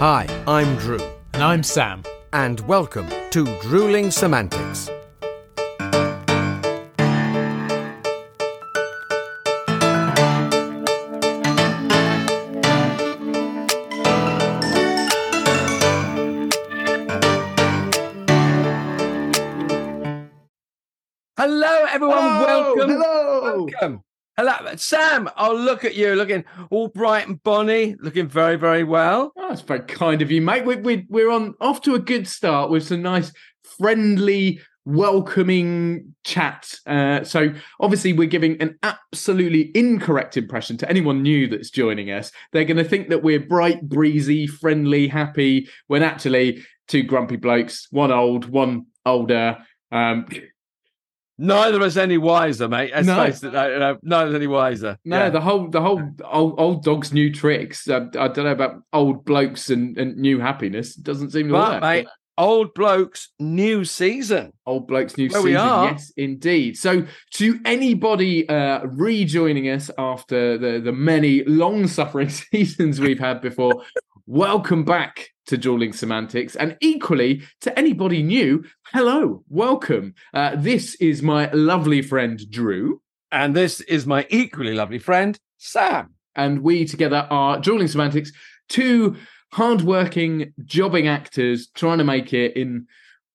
Hi, I'm Drew, And I'm Sam. and welcome to Drewling Samantics. Hello, Sam. Oh, look at you, looking all bright and bonny, looking very, very well. Oh, that's very kind of you, mate. We're, we're, we're on off to a good start with some nice, friendly, welcoming chat. Uh, so, obviously, we're giving an absolutely incorrect impression to anyone new that's joining us. They're going to think that we're bright, breezy, friendly, happy, when actually, two grumpy blokes, one old, one older. Um, Neither of us any wiser, mate. Let's No. face it, no, no, neither of any wiser. No, Yeah. the whole the whole old, old dog's new tricks. I, I don't know about old blokes and, and new happiness. It doesn't seem to but, work. mate, old blokes, new season. Old blokes new Where season. we are. Yes, indeed. So to anybody uh, rejoining us after the the many long suffering seasons we've had before, welcome back to Drewling Samantics, and equally to anybody new, hello, welcome. Uh, this is my lovely friend Drew. And this is my equally lovely friend, Sam. and we together are Drewling Samantics, two hardworking, jobbing actors trying to make it in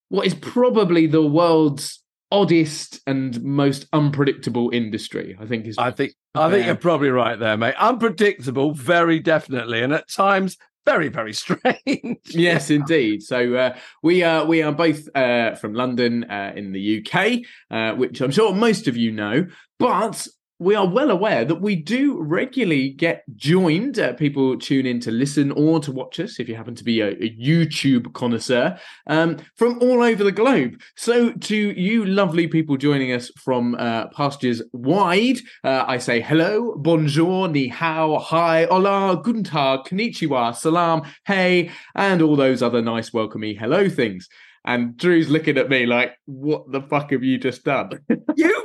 what is probably the world's oddest and most unpredictable industry. I think is I think I think you're probably right there, mate. Unpredictable, very definitely, and at times very, very strange. yes, indeed. So uh, we are we are both uh, from London uh, in the UK, uh, which I'm sure most of you know, but. We are well aware that we do regularly get joined. Uh, people tune in to listen or to watch us if you happen to be a, a YouTube connoisseur um, from all over the globe. So, to you lovely people joining us from uh, pastures wide, uh, I say hello, bonjour, ni hao, hi, hola, guten tag, konnichiwa, salam, hey, and all those other nice welcomey hello things. And Drew's looking at me like, what the fuck have you just done? you,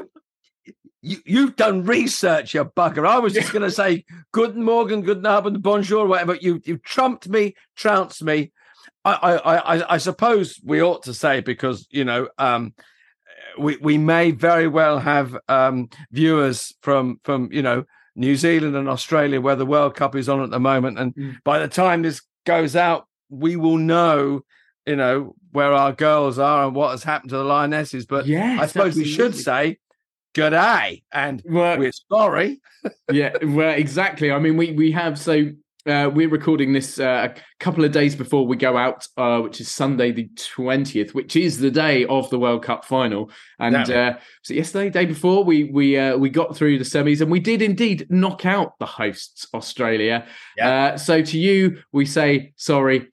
you you've done research, you bugger. I was just going to say good morgen, good abend, bonjour, whatever. You you trumped me, trounced me. I I I, I suppose we ought to say because you know um, we we may very well have um, viewers from from you know New Zealand and Australia where the World Cup is on at the moment, and Mm. by the time this goes out, we will know. You know where our girls are and what has happened to the lionesses, but yes, I suppose we should say good day and Well, we're sorry. yeah, well, exactly. I mean, we we have so uh, we're recording this uh, a couple of days before we go out, uh, which is Sunday the twentieth, which is the day of the World Cup final. And Yeah. uh, so yesterday, day before, we we uh, we got through the semis, and we did indeed knock out the hosts, Australia. Uh, so to you, we say sorry.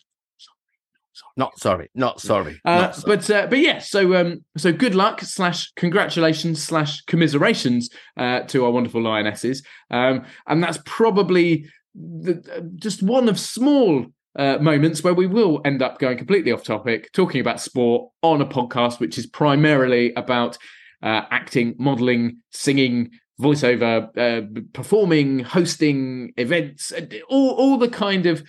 Not sorry, not sorry. Uh, not sorry. but uh, but yeah, so um, so good luck slash congratulations slash commiserations uh, to our wonderful lionesses, um, and that's probably the, uh, just one of small uh, moments where we will end up going completely off topic, talking about sport on a podcast which is primarily about uh, acting, modeling, singing, voiceover, uh, performing, hosting events, all all the kind of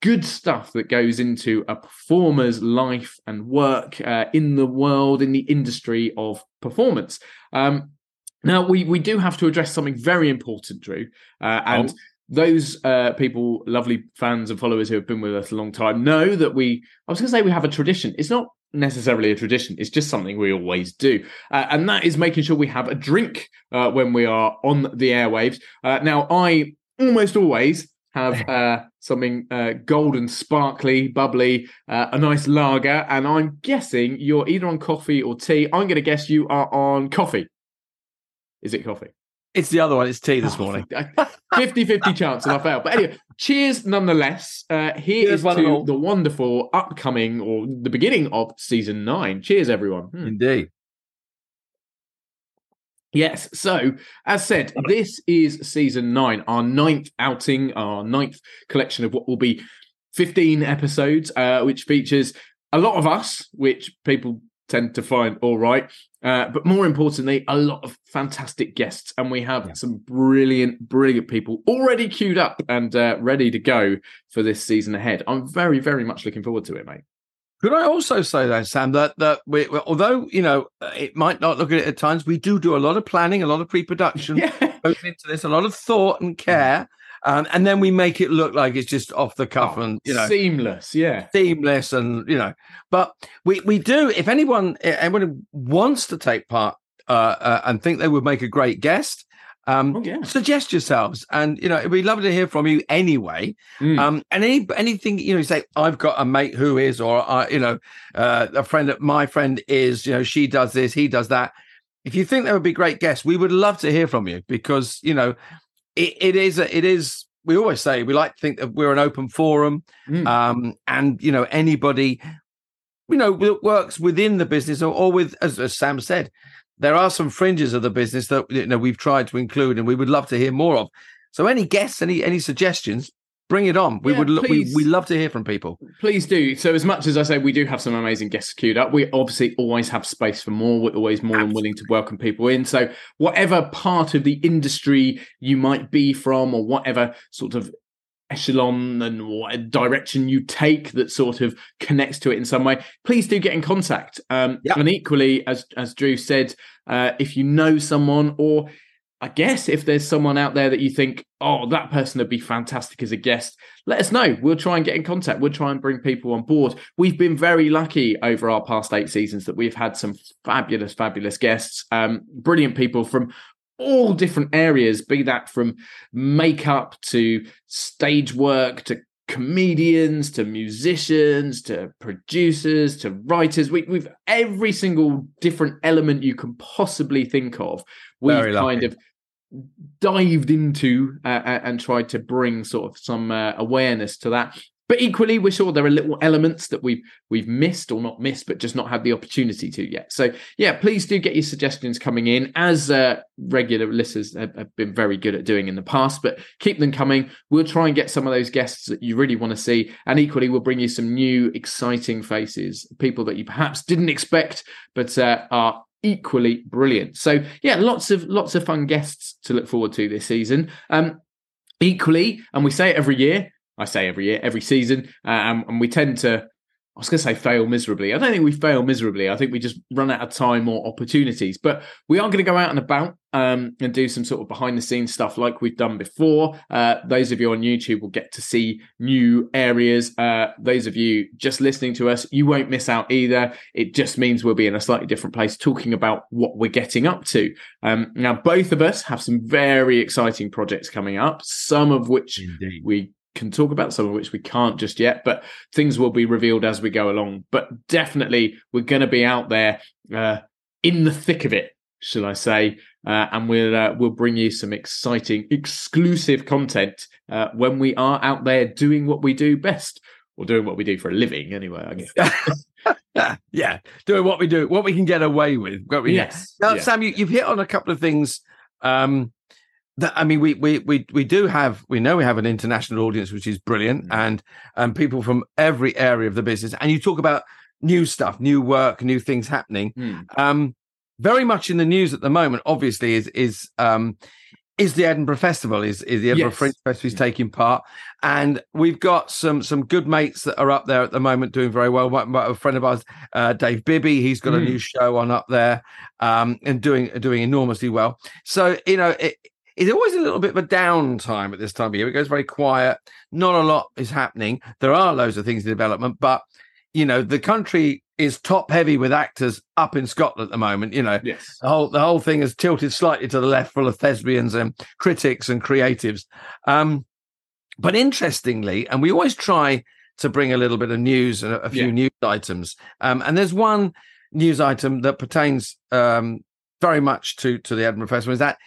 good stuff that goes into a performer's life and work uh, in the world, in the industry of performance. Um, now, we we do have to address something very important, Drew, uh, and. Oh. Those uh, people, lovely fans and followers who have been with us a long time, know that we. I was going to say we have a tradition. It's not necessarily a tradition. It's just something we always do, uh, and that is making sure we have a drink uh, when we are on the airwaves. Uh, now, I almost always have uh, something uh, golden, sparkly, bubbly, uh, a nice lager, and I'm guessing you're either on coffee or tea. I'm going to guess you are on coffee. Is it coffee? it's the other one. It's tea this Oh, morning. 50 50 chance and I failed. But anyway, cheers nonetheless. Uh, here Cheers, is to the wonderful upcoming or the beginning of season nine. Cheers, everyone. Hmm. Indeed. Yes. So, as said, this is season nine, our ninth outing, our ninth collection of what will be 15 episodes, uh, which features a lot of us, which people tend to find all right. Uh, but more importantly, a lot of fantastic guests, and we have yeah. some brilliant, brilliant people already queued up and uh, ready to go for this season ahead. I'm very, very much looking forward to it, mate. Could I also say that, Sam, that that we, although you know it might not look at it at times, we do do a lot of planning, a lot of pre-production yeah. goes into this, a lot of thought and care. Um, and then we make it look like it's just off the cuff oh, and you know seamless, yeah, seamless, and you know. But we we do. If anyone anyone wants to take part uh, uh, and think they would make a great guest, um, oh, yeah. suggest yourselves, and you know it'd be lovely to hear from you anyway. Mm. Um, and any anything you know, you say I've got a mate who is, or uh, you know, uh, a friend that my friend is, you know, she does this, he does that. If you think they would be great guests, we would love to hear from you because you know it, it is a, it is we always say we like to think that we're an open forum mm. um, and you know anybody you know that works within the business or, or with as, as, sam said there are some fringes of the business that you know we've tried to include and we would love to hear more of so any guests any any suggestions bring it on. We yeah, would we, we love to hear from people. Please do. So as much as I say we do have some amazing guests queued up, we obviously always have space for more. We're always more Absolutely. than willing to welcome people in. So whatever part of the industry you might be from, or whatever sort of echelon and what direction you take that sort of connects to it in some way please do get in contact um, yep. and equally as as drew said uh, if you know someone or I guess if there's someone out there that you think, oh, that person would be fantastic as a guest, let us know. We'll try and get in contact. We'll try and bring people on board. We've been very lucky over our past eight seasons that we've had some fabulous, fabulous guests, um, brilliant people from all different areas, be that from makeup to stage work to comedians to musicians to producers to writers. We, have every single different element you can possibly think of. We've kind of dived into uh, uh, and tried to bring sort of some uh, awareness to that. But equally, we're sure there are little elements that we've we've missed or not missed, but just not had the opportunity to yet. So yeah, please do get your suggestions coming in, as uh, regular listeners have, have, been very good at doing in the past. But keep them coming. We'll try and get some of those guests that you really want to see, and equally, we'll bring you some new, exciting faces, people that you perhaps didn't expect, but uh, are equally brilliant. So yeah, lots of lots of fun guests to look forward to this season. Um, equally, and we say it every year. I say every year, every season, and, and we tend to I was going to say fail miserably. I don't think we fail miserably. I think we just run out of time or opportunities. But we are going to go out and about um, and do some sort of behind the scenes stuff like we've done before. Uh, those of you on YouTube will get to see new areas. Uh, those of you just listening to us, you won't miss out either. It just means we'll be in a slightly different place talking about what we're getting up to. Um, now, both of us have some very exciting projects coming up, some of which Indeed. we can talk about, some of which we can't just yet, but things will be revealed as we go along. But definitely, we're going to be out there uh, in the thick of it, shall I say? Uh, and we'll uh, we'll bring you some exciting, exclusive content uh, when we are out there doing what we do best, or doing what we do for a living, anyway. I guess. yeah, doing what we do, what we can get away with. yes. Now, yeah. Sam, you, have hit on a couple of things. Um, that I mean, we we we we do have we know we have an international audience, which is brilliant, mm. and and people from every area of the business. And you talk about new stuff, new work, new things happening. Mm. Um, very much in the news at the moment, obviously, is is um, is the Edinburgh Festival, is is the Edinburgh yes. Fringe Festival is taking part, and we've got some some good mates that are up there at the moment doing very well. A friend of ours, uh, Dave Bibby, he's got mm. a new show on up there, um, and doing doing enormously well. So you know, it, it's always a little bit of a downtime at this time of year. It goes very quiet. Not a lot is happening. There are loads of things in development, but you know, the country is top heavy with actors up in Scotland at the moment. You know, yes. the whole the whole thing is tilted slightly to the left, full of thespians and critics and creatives. Um, but interestingly, and we always try to bring a little bit of news and a, a few yeah. news items. Um, and there's one news item that pertains um, very much to to the Edinburgh Festival is that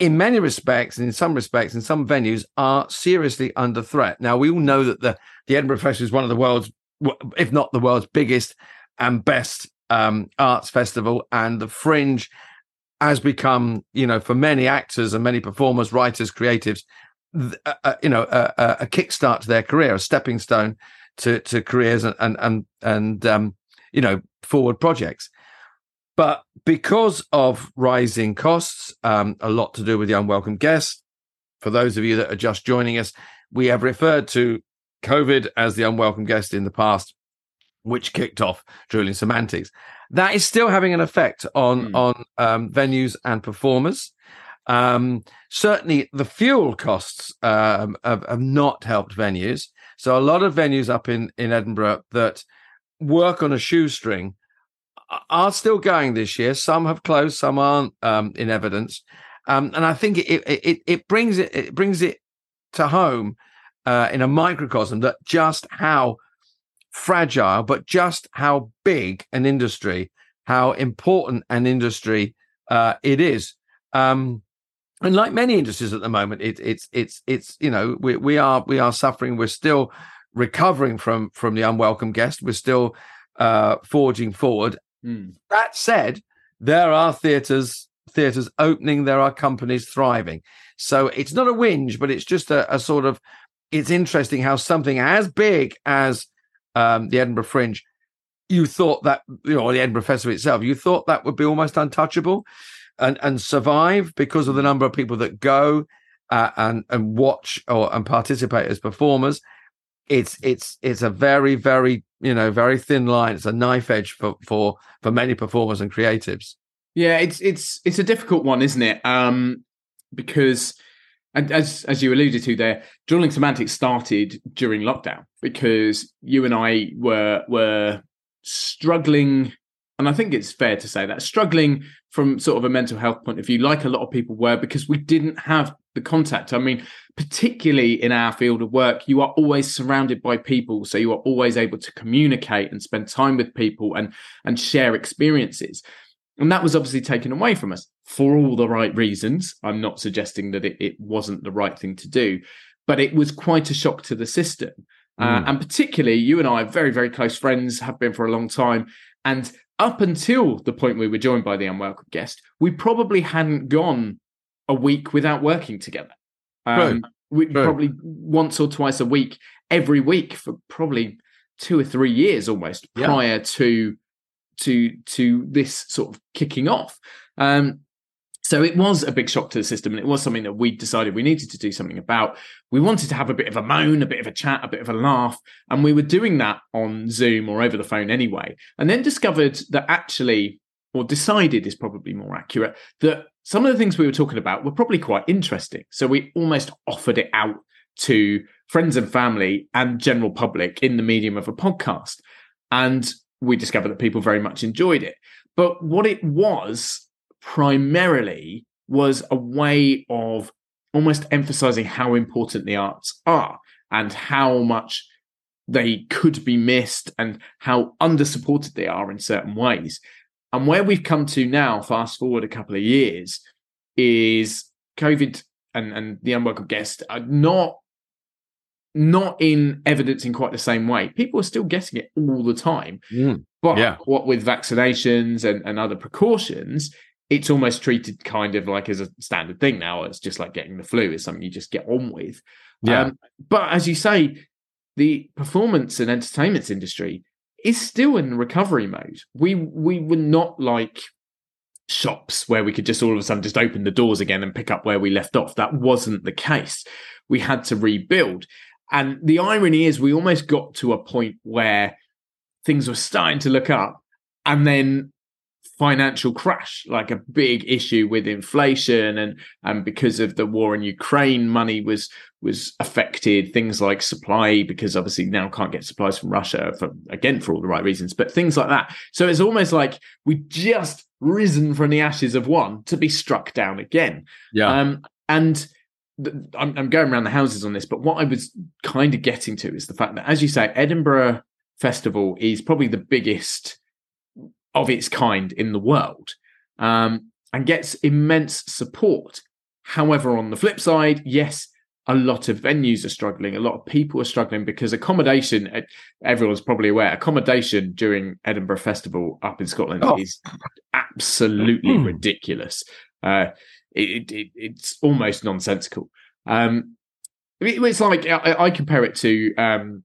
in many respects, and in some respects, in some venues, are seriously under threat. Now, we all know that the, the Edinburgh Festival is one of the world's, if not the world's biggest and best um, arts festival, and the Fringe has become, you know, for many actors and many performers, writers, creatives, uh, uh, you know, a, kickstart to their career, a stepping stone to to careers, and and and, and um, you know, forward projects. But because of rising costs, um, a lot to do with the unwelcome guest. For those of you that are just joining us, we have referred to COVID as the unwelcome guest in the past, which kicked off Drewling Samantics. That is still having an effect on Mm. on um, venues and performers. Um, certainly, the fuel costs um, have, have not helped venues. So, a lot of venues up in in Edinburgh that work on a shoestring are still going this year. Some have closed, some aren't um, in evidence, um, and I think it, it it brings it it brings it to home uh, in a microcosm that just how fragile, but just how big an industry, how important an industry uh, it is. Um, and like many industries at the moment, it, it's it's it's you know we we are we are suffering. We're still recovering from from the unwelcome guest. We're still uh, forging forward. Mm. That said, there are theatres theatres opening. There are companies thriving. So it's not a whinge, but it's just a, a sort of. It's interesting how something as big as um, the Edinburgh Fringe, you thought that you know or the Edinburgh Festival itself, you thought that would be almost untouchable, and and survive because of the number of people that go uh, and and watch or and participate as performers. It's it's it's a very very you know very thin line. It's a knife edge for for for many performers and creatives. Yeah, it's it's it's a difficult one, isn't it? Um, because and as as you alluded to there, Drewling Samantics started during lockdown because you and I were were struggling, and I think it's fair to say that struggling from sort of a mental health point of view, like a lot of people were, because we didn't have the contact. I mean, particularly in our field of work, you are always surrounded by people, so you are always able to communicate and spend time with people and and share experiences. And that was obviously taken away from us for all the right reasons. I'm not suggesting that it, it wasn't the right thing to do, but it was quite a shock to the system. Uh, Mm. and particularly, you and I are very, very close friends, have been for a long time. And up until the point we were joined by the unwelcome guest, we probably hadn't gone a week without working together. Um, we True. probably once or twice a week, every week for probably two or three years almost Yeah. prior to to to this sort of kicking off. Um, so it was a big shock to the system, and it was something that we decided we needed to do something about. We wanted to have a bit of a moan, a bit of a chat, a bit of a laugh, and we were doing that on Zoom or over the phone anyway. And then discovered that actually, or decided is probably more accurate, that some of the things we were talking about were probably quite interesting. So we almost offered it out to friends and family and general public in the medium of a podcast. And we discovered that people very much enjoyed it. But what it was primarily was a way of almost emphasizing how important the arts are and how much they could be missed and how undersupported they are in certain ways. And where we've come to now, fast forward a couple of years, is COVID and, and the unwelcome guest are not not in evidence in quite the same way. People are still getting it all the time. Mm. But Yeah. what with vaccinations and, and other precautions, it's almost treated kind of like as a standard thing now. It's just like getting the flu is something you just get on with. Yeah. Um, but as you say, the performance and entertainment industry is still in recovery mode. We we were not like shops where we could just all of a sudden just open the doors again and pick up where we left off. That wasn't the case. We had to rebuild. And the irony is we almost got to a point where things were starting to look up and then financial crash like a big issue with inflation and and because of the war in Ukraine money was was affected things like supply because obviously now can't get supplies from Russia for again for all the right reasons but things like that so it's almost like we just risen from the ashes of one to be struck down again yeah. um, and th- I'm, I'm going around the houses on this, but what I was kind of getting to is the fact that, as you say, Edinburgh Festival is probably the biggest of its kind in the world um, and gets immense support. However, on the flip side, yes, a lot of venues are struggling. A lot of people are struggling because accommodation, eh, everyone's probably aware, accommodation during Edinburgh Festival up in Scotland Oh. is absolutely Hmm. ridiculous. Uh, it, it, it's almost nonsensical. Um, it's like I, I compare it to um,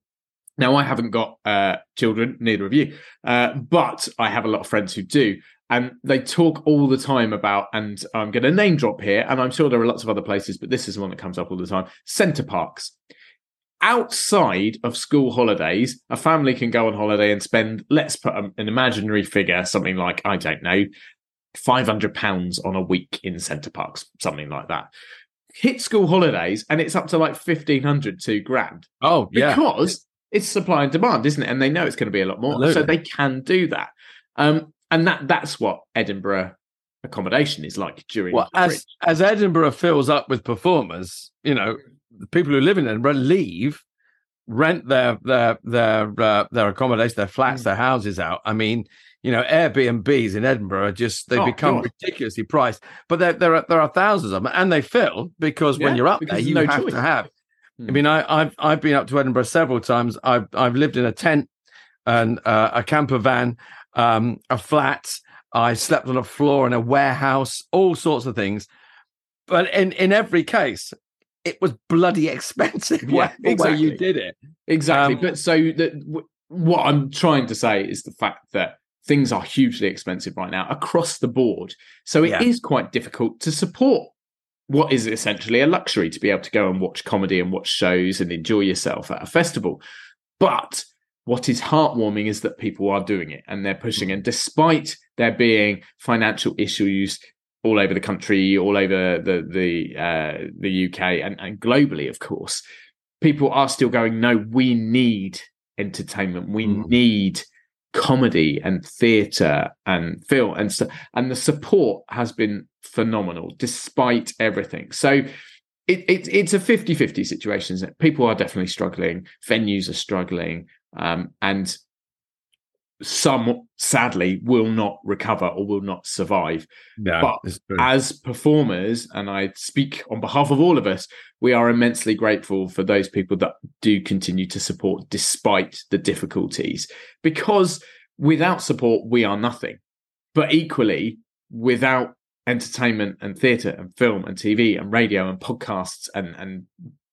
Now, I haven't got uh, children, neither of you, uh, but I have a lot of friends who do. And they talk all the time about, and I'm going to name drop here, and I'm sure there are lots of other places, but this is the one that comes up all the time Center Parcs. Outside of school holidays, a family can go on holiday and spend, let's put an imaginary figure, something like, I don't know, £500 on a week in Center Parcs, something like that. Hit school holidays, and it's up to like 1500 two grand. Oh, yeah. Because it's supply and demand, isn't it? And they know it's going to be a lot more, Absolutely. so they can do that. Um, and that that's what Edinburgh accommodation is like during. Well, as as Edinburgh fills up with performers, you know, the people who live in Edinburgh leave, rent their their their uh, their accommodation, their flats, Mm. their houses out. I mean, you know, Airbnbs in Edinburgh are just they Oh, become God. ridiculously priced. But there there are there are thousands of them, and they fill because when you're up because there, you no have choice. to have. I Hmm. mean, I, I've I've been up to Edinburgh several times. I've I've lived in a tent and uh, a camper van, um, a flat. I slept on a floor in a warehouse, all sorts of things. But in in every case, it was bloody expensive. Yeah, exactly. you did it. Exactly. Um, but so that w- what I'm trying to say is the fact that things are hugely expensive right now across the board. So it is Yeah. quite difficult to support what is essentially a luxury to be able to go and watch comedy and watch shows and enjoy yourself at a festival. But what is heartwarming is that people are doing it and they're pushing. And despite there being financial issues all over the country, all over the the uh, the UK and, and globally, of course, people are still going, no, we need entertainment. We Mm. need comedy and theatre and film. And so and the support has been phenomenal despite everything. So it, it it's a 50-50 situation. People are definitely struggling, venues are struggling, um, and some sadly will not recover or will not survive But as performers, and I speak on behalf of all of us, we are immensely grateful for those people that do continue to support despite the difficulties. Because without support, we are nothing. But equally, without entertainment and theatre and film and TV and radio and podcasts and, and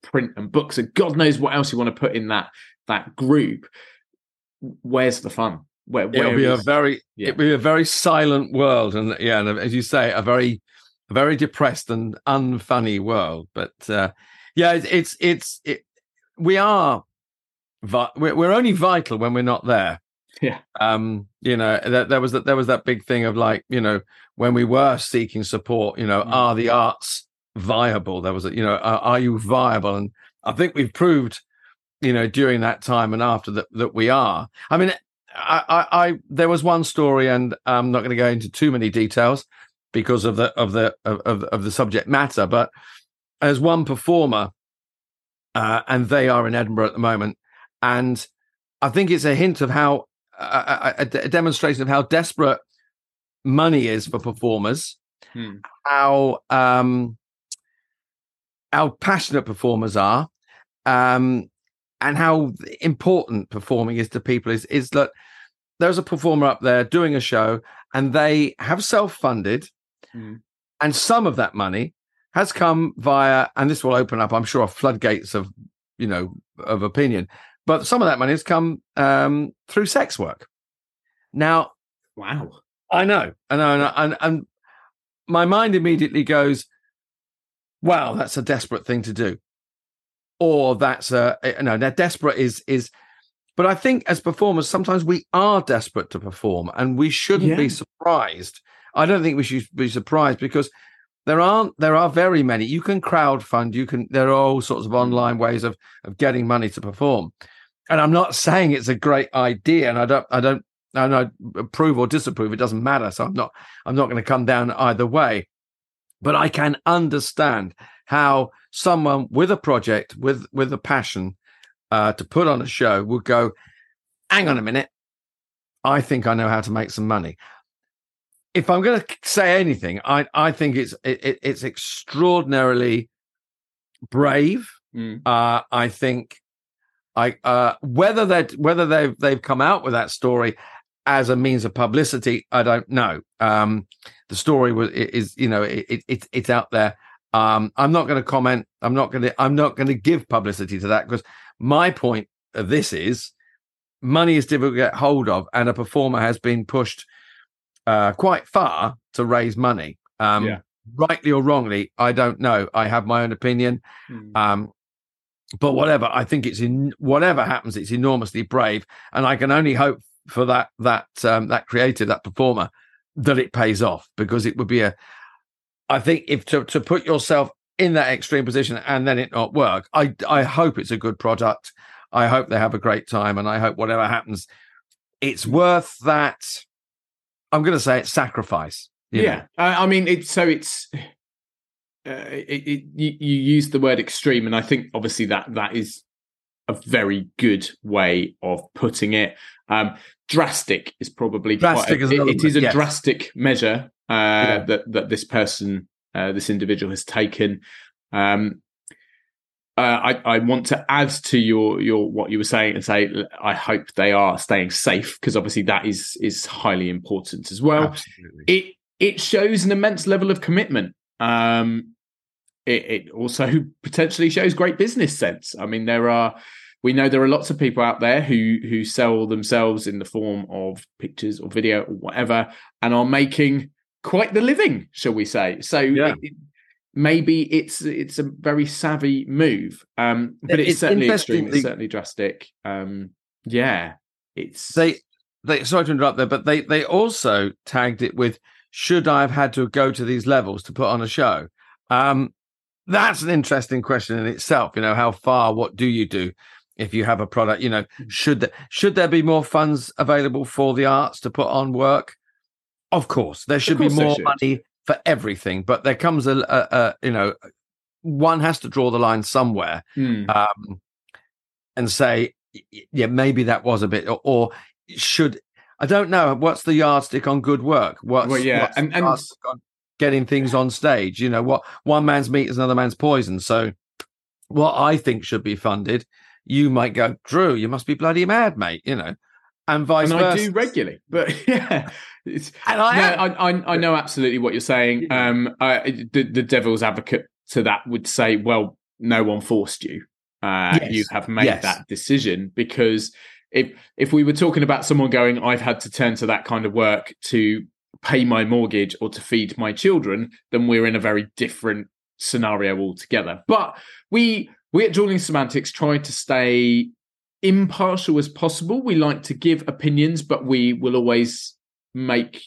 print and books and God knows what else you want to put in that that group, where's the fun? Where, it'll where be a very Yeah. it'll be a very silent world, and yeah, and as you say, a very a very depressed and unfunny world. But uh, yeah, it's it's it's it, we are vi- we're, only vital when we're not there. Yeah. Um, you know, there, there was that there was that big thing of like, you know, when we were seeking support, you know, Mm. are the arts viable? There was a, you know, are, are you viable? And I think we've proved, you know, during that time and after that that we are. I mean, I, I, I there was one story, and I'm not going to go into too many details because of the of the of, of, of the subject matter, but as one performer, uh, and they are in Edinburgh at the moment, and I think it's a hint of how a, a, a demonstration of how desperate money is for performers, Hmm. how um, how passionate performers are, um, and how important performing is to people. Is is that there's a performer up there doing a show, and they have self funded, Hmm. and some of that money has come via, and this will open up, I'm sure, floodgates of you know of opinion. But some of that money has come um, through sex work. Now, Wow. I know, I know, and, and and my mind immediately goes, "Wow, that's a desperate thing to do," or "That's a you no." Now, desperate is is, but I think as performers, sometimes we are desperate to perform, and we shouldn't Yeah. be surprised. I don't think we should be surprised because there aren't there are very many. You can crowdfund. You can. There are all sorts of mm. online ways of of getting money to perform. And I'm not saying it's a great idea, and I don't I don't I don't approve or disapprove. It doesn't matter. So I'm not I'm not going to come down either way. But I can understand how someone with a project with with a passion uh, to put on a show would go. Hang on a minute. I think I know how to make some money. If I'm going to say anything, I I think it's it, it- it's extraordinarily brave Mm. uh, I think I uh, whether that whether they've they've come out with that story as a means of publicity, I don't know. Um, the story was is you know it, it it's out there. Um, I'm not going to comment. I'm not going to I'm not going to give publicity to that because my point of this is money is difficult to get hold of, and a performer has been pushed uh, quite far to raise money. Um, Yeah. Rightly or wrongly, I don't know. I have my own opinion. Hmm. Um, but whatever, I think it's in whatever happens, it's enormously brave, and I can only hope for that that um, that creative, that performer, that it pays off because it would be a. I think if to to put yourself in that extreme position and then it not work, I I hope it's a good product. I hope they have a great time, and I hope whatever happens, it's worth that. I'm going to say it's sacrifice. yeah, I, I mean, it's so it's. Uh, it, it, you, you use the word extreme, and I think obviously that that is a very good way of putting it. Um, drastic is probably Drastic quite a, is it- it is a yes. drastic measure uh, Yeah. that that this person, uh, this individual, has taken. Um, uh, I, I want to add to your your what you were saying and say I hope they are staying safe because obviously that is is highly important as well Absolutely. it it shows an immense level of commitment. Um, it, it also potentially shows great business sense. I mean, there are we know there are lots of people out there who who sell themselves in the form of pictures or video or whatever, and are making quite the living, shall we say? So Yeah. it- maybe it's it's a very savvy move, um, but it's, It's certainly extreme. It's certainly drastic. Um, yeah, it's they they sorry to interrupt there, but they they also tagged it with should I have had to go to these levels to put on a show? Um, that's an interesting question in itself. You know, how far? What do you do if you have a product? You know, should there should there be more funds available for the arts to put on work? Of course, there should be course there more should. money for everything, but there comes a, a, a you know, one has to draw the line somewhere Hmm. um, and say, yeah, maybe that was a bit, or, or should I don't know what's the yardstick on good work? What's, Well, yeah, what's and- the and- on getting things on stage? You know, what one man's meat is another man's poison. So, what I think should be funded, you might go, Drew, you must be bloody mad, mate. You know, and vice and versa. I do regularly, but yeah, it's and I no. I, I I know absolutely what you're saying. Um, I, the the devil's advocate to that would say, well, no one forced you. Uh, Yes. You have made Yes. that decision because if if we were talking about someone going, I've had to turn to that kind of work to pay my mortgage or to feed my children, then we're in a very different scenario altogether. But we we at Drewling Samantics try to stay impartial as possible. We like to give opinions, but we will always make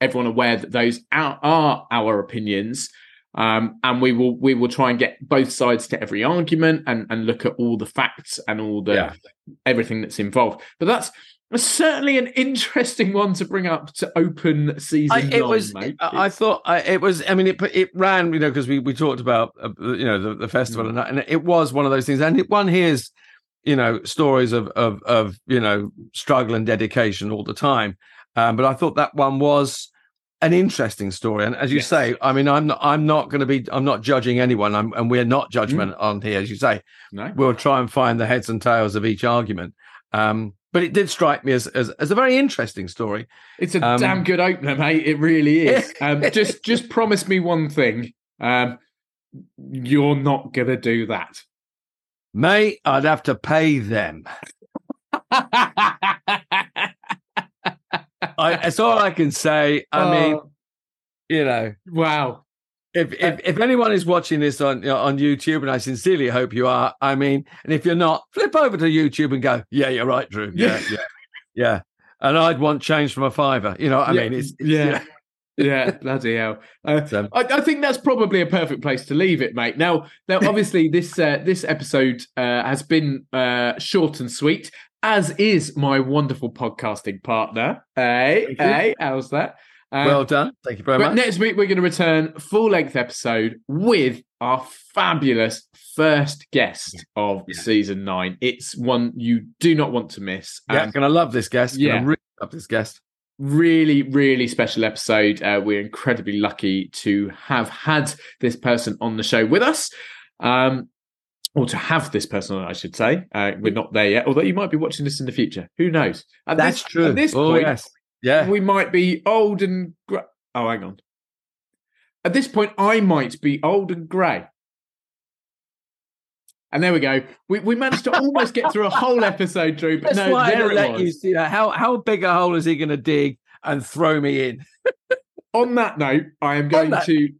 everyone aware that those are, are our opinions. Um, and we will we will try and get both sides to every argument and, and look at all the facts and all the Yeah. everything that's involved. But that's certainly an interesting one to bring up to open season. I, it was. mate. I, I thought I, it was. I mean, it it ran. You know, because we we talked about uh, you know the, the festival Mm. and that, and it was one of those things. And it, one hears you know stories of of of you know struggle and dedication all the time. Um, but I thought that one was an interesting story. And as you Yes. say, I mean, I'm not. I'm not going to be. I'm not judging anyone. I'm, and we're not judgment Mm. on here, as you say. no, We'll try and find the heads and tails of each argument. Um, but it did strike me as as, as a very interesting story. It's a Um, damn good opener, mate. It really is. Um, just just promise me one thing. Um, you're not gonna do that. Mate, I'd have to pay them. I, that's all I can say. I mean, Oh, you know, wow. If if, if anyone is watching this on you know, on YouTube, and I sincerely hope you are, I mean, and if you're not, flip over to YouTube and go, yeah, you're right, Drew. Yeah, yeah, yeah. And I'd want change from a fiver. You know, what I Yeah, mean, it's, it's yeah. Yeah, bloody hell. Uh, I, I think that's probably a perfect place to leave it, mate. Now, now, obviously, this uh, this episode uh, has been uh, short and sweet, as is my wonderful podcasting partner. Hey, hey, how's that? Um, well done. Thank you very but much. next week we're going to return full length episode with our fabulous first guest of Yeah. season nine. It's one you do not want to miss. yeah, Um, gonna love this guest. yeah. Really love this guest. really, really special episode. Uh, we're incredibly lucky to have had this person on the show with us. Um, or to have this person on, I should say. Uh, we're not there yet, although you might be watching this in the future. Who knows? At That's this, true. At this oh point, yes, yeah. we might be old and grey. Oh, hang on. At this point, I might be old and grey. And there we go. We, we managed to almost get through a whole episode, Drew. But That's no, why I there it let was. you see that. How how big a hole is he going to dig and throw me in? On that note, I am going that- to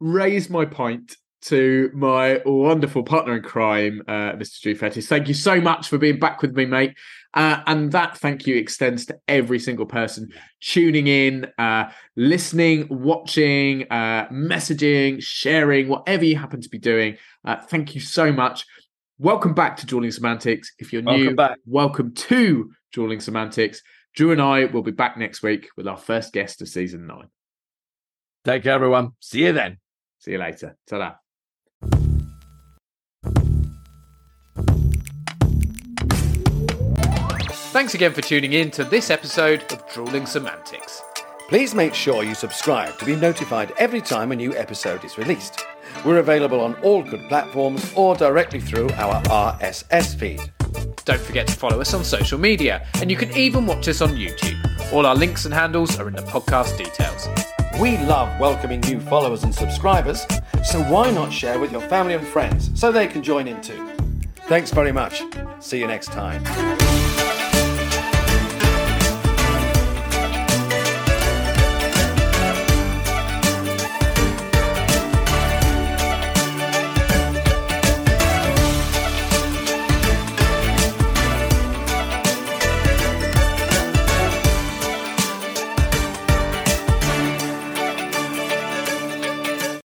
raise my pint to my wonderful partner in crime, uh, Mr. Drew Fettis. Thank you so much for being back with me, mate. Uh, and that thank you extends to every single person tuning in, uh, listening, watching, uh, messaging, sharing, whatever you happen to be doing. Uh, thank you so much. Welcome back to Drewling Samantics. If you're new, Welcome back. welcome to Drewling Samantics. Drew and I will be back next week with our first guest of season nine. Take care, everyone. See you then. See you later. Ta-da. Thanks again for tuning in to this episode of Drewling Samantics. Please make sure you subscribe to be notified every time a new episode is released. We're available on all good platforms or directly through our RSS feed. Don't forget to follow us on social media, and you can even watch us on YouTube. All our links and handles are in the podcast details. We love welcoming new followers and subscribers, so why not share with your family and friends so they can join in too? Thanks very much. See you next time.